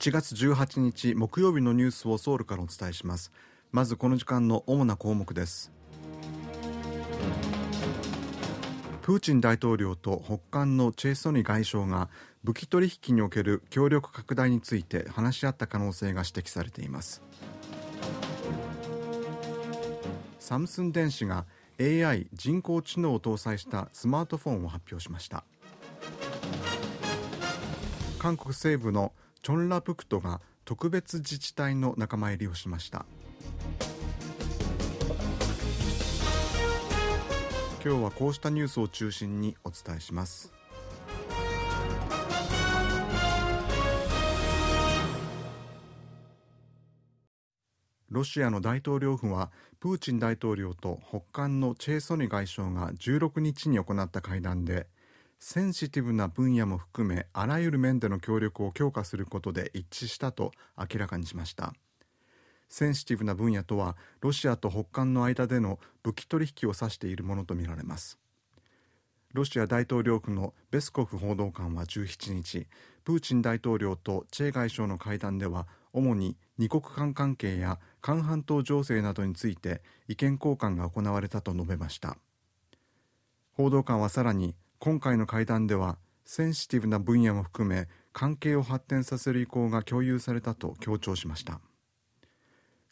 1月18日木曜日のニュースをソウルからお伝えします。まずこの時間の主な項目です。プーチン大統領と北韓のチェ・ソニ外相が武器取引における協力拡大について話し合った可能性が指摘されています。サムスン電子が AI 人工知能を搭載したスマートフォンを発表しました。韓国西部のチョンラプクトが特別自治体の仲間入りをしました。今日はこうしたニュースを中心にお伝えします。ロシアの大統領府はプーチン大統領と北韓のチェ・ソニ外相が16日に行った会談でセンシティブな分野も含めあらゆる面での協力を強化することで一致したと明らかにしました。センシティブな分野とはロシアと北韓の間での武器取引を指しているものとみられます。ロシア大統領府のベスコフ報道官は17日プーチン大統領とチェ外相の会談では主に二国間関係や韓半島情勢などについて意見交換が行われたと述べました。報道官はさらに今回の会談ではセンシティブな分野も含め関係を発展させる意向が共有されたと強調しました。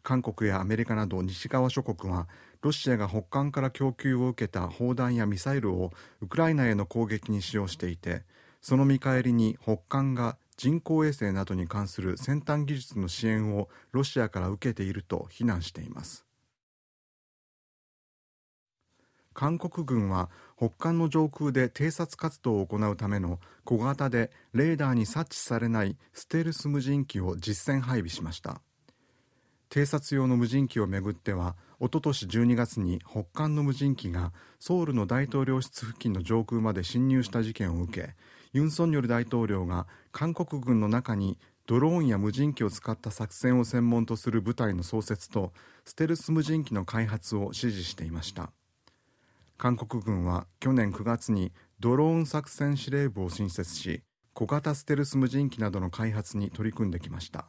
韓国やアメリカなど西側諸国はロシアが北韓から供給を受けた砲弾やミサイルをウクライナへの攻撃に使用していてその見返りに北韓が人工衛星などに関する先端技術の支援をロシアから受けていると非難しています。韓国軍は北韓の上空で偵察活動を行うための小型でレーダーに察知されないステルス無人機を実戦配備しました。偵察用の無人機をめぐってはおととし12月に北韓の無人機がソウルの大統領室付近の上空まで侵入した事件を受けユン・ソンニョル大統領が韓国軍の中にドローンや無人機を使った作戦を専門とする部隊の創設とステルス無人機の開発を指示していました。韓国軍は去年9月にドローン作戦司令部を新設し小型ステルス無人機などの開発に取り組んできました。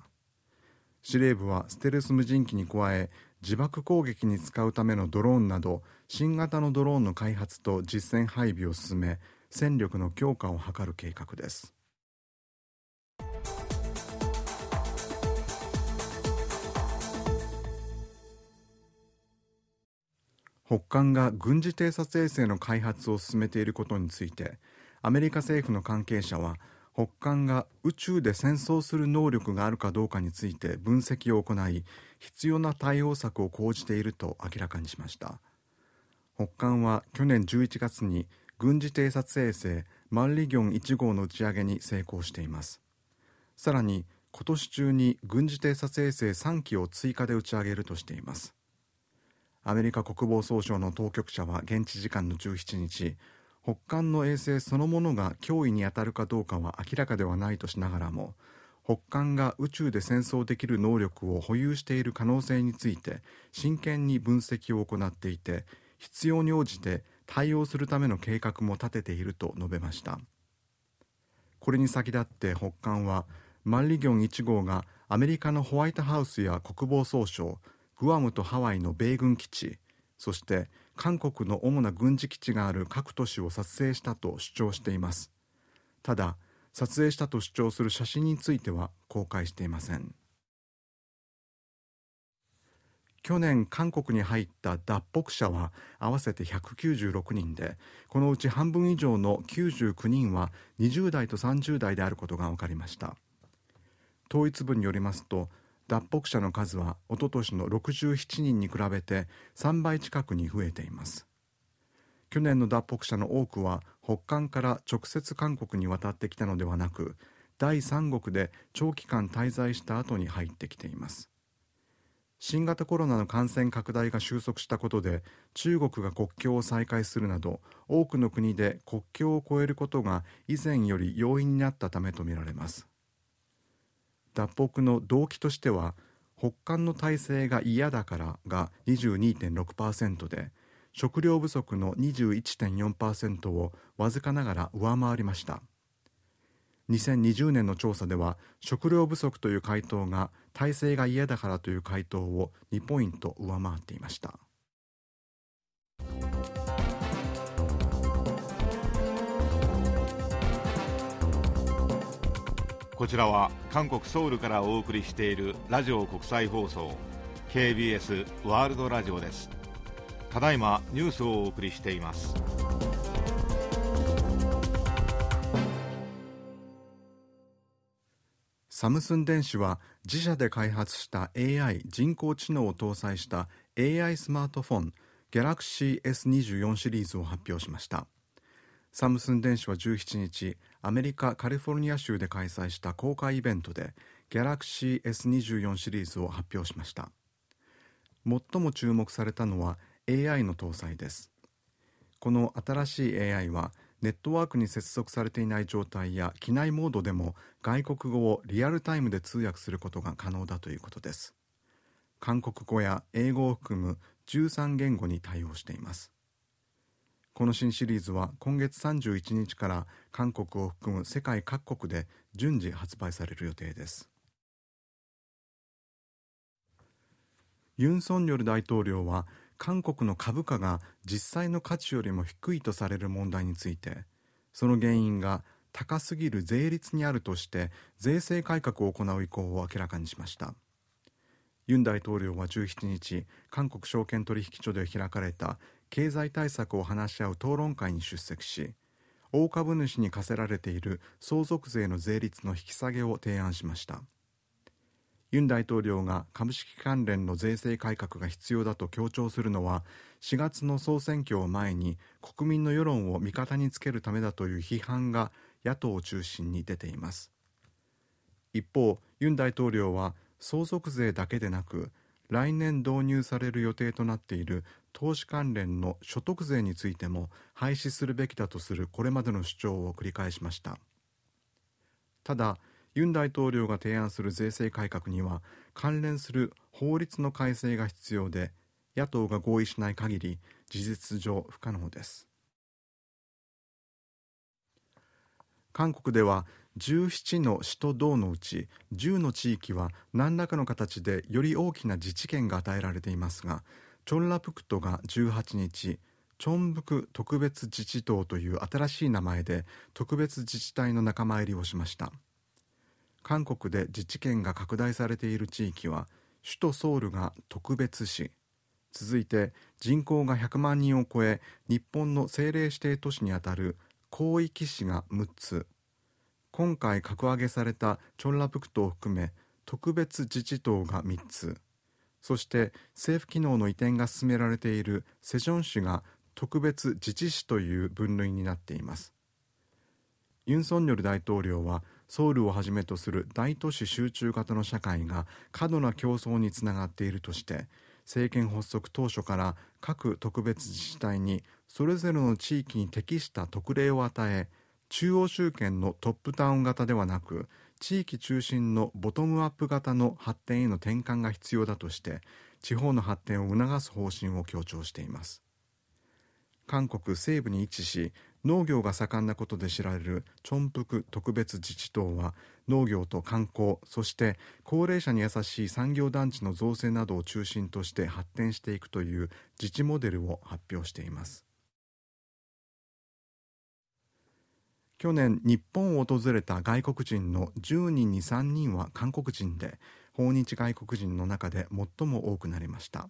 司令部はステルス無人機に加え自爆攻撃に使うためのドローンなど新型のドローンの開発と実戦配備を進め戦力の強化を図る計画です。北韓が軍事偵察衛星の開発を進めていることについてアメリカ政府の関係者は北韓が宇宙で戦争する能力があるかどうかについて分析を行い必要な対応策を講じていると明らかにしました。北韓は去年11月に軍事偵察衛星マンリギョン1号の打ち上げに成功しています。さらに今年中に軍事偵察衛星3機を追加で打ち上げるとしています。アメリカ国防総省の当局者は現地時間の17日北韓の衛星そのものが脅威に当たるかどうかは明らかではないとしながらも北韓が宇宙で戦争できる能力を保有している可能性について真剣に分析を行っていて必要に応じて対応するための計画も立てていると述べました。これに先立って北韓はマンリギョン1号がアメリカのホワイトハウスや国防総省グアムとハワイの米軍基地そして韓国の主な軍事基地がある各都市を撮影したと主張しています。ただ撮影したと主張する写真については公開していません。去年韓国に入った脱北者は合わせて196人でこのうち半分以上の99人は20代と30代であることが分かりました。統一部によりますと脱北者の数はおととしの67人に比べて3倍近くに増えています。去年の脱北者の多くは北韓から直接韓国に渡ってきたのではなく第三国で長期間滞在した後に入ってきています。新型コロナの感染拡大が収束したことで中国が国境を再開するなど多くの国で国境を越えることが以前より容易になったためとみられます。脱北の動機としては北韓の体制が嫌だからが22.6%で食料不足の21.4%をわずかながら上回りました。2020年の調査では食料不足という回答が体制が嫌だからという回答を2ポイント上回っていました。こちらは韓国ソウルからお送りしているラジオ国際放送 KBS ワールドラジオです。ただいまニュースをお送りしています。サムスン電子は自社で開発した AI 人工知能を搭載した AI スマートフォン Galaxy S24 シリーズを発表しました。サムスン電子は17日アメリカカリフォルニア州で開催した公開イベントで Galaxy S24 シリーズを発表しました。最も注目されたのは AI の搭載です。この新しい AI はネットワークに接続されていない状態や機内モードでも外国語をリアルタイムで通訳することが可能だということです。韓国語や英語を含む13言語に対応しています。この新シリーズは今月31日から韓国を含む世界各国で順次発売される予定です。ユン・ソンニョル大統領は韓国の株価が実際の価値よりも低いとされる問題についてその原因が高すぎる税率にあるとして税制改革を行う意向を明らかにしました。ユン大統領は17日韓国証券取引所で開かれた経済対策を話し合う討論会に出席し大株主に課せられている相続税の税率の引き下げを提案しました。ユン大統領が株式関連の税制改革が必要だと強調するのは4月の総選挙を前に国民の世論を味方につけるためだという批判が野党を中心に出ています。一方ユン大統領は相続税だけでなく来年導入される予定となっている投資関連の所得税についても廃止するべきだとするこれまでの主張を繰り返しました。ただユン大統領が提案する税制改革には関連する法律の改正が必要で野党が合意しない限り事実上不可能です。韓国では17の市と道のうち10の地域は何らかの形でより大きな自治権が与えられていますがチョンラプクトが18日チョンブク特別自治党という新しい名前で特別自治体の仲間入りをしました。韓国で自治権が拡大されている地域は首都ソウルが特別市。続いて人口が100万人を超え日本の政令指定都市にあたる広域市が6つ。今回格上げされたチョンラプクトを含め特別自治党が3つ。そして政府機能の移転が進められているセジョン市が特別自治市という分類になっています。ユン・ソンニョル大統領はソウルをはじめとする大都市集中型の社会が過度な競争につながっているとして政権発足当初から各特別自治体にそれぞれの地域に適した特例を与え中央集権のトップダウン型ではなく地域中心のボトムアップ型の発展への転換が必要だとして地方の発展を促す方針を強調しています。韓国西部に位置し農業が盛んなことで知られるチョンプク特別自治党は農業と観光そして高齢者に優しい産業団地の造成などを中心として発展していくという自治モデルを発表しています。去年日本を訪れた外国人の10人に3人は韓国人で訪日外国人の中で最も多くなりました。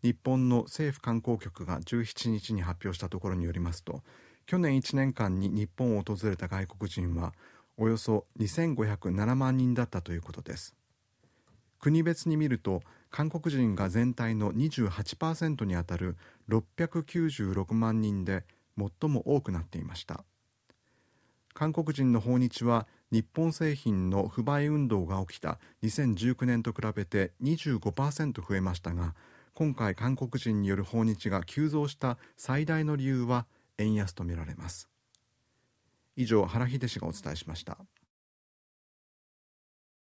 日本の政府観光局が17日に発表したところによりますと去年1年間に日本を訪れた外国人はおよそ2507万人だったということです。国別に見ると韓国人が全体の28%にあたる696万人で最も多くなっていました。韓国人の訪日は日本製品の不買運動が起きた2019年と比べて25%増えましたが今回韓国人による訪日が急増した最大の理由は円安とみられます。以上原秀氏がお伝えしました。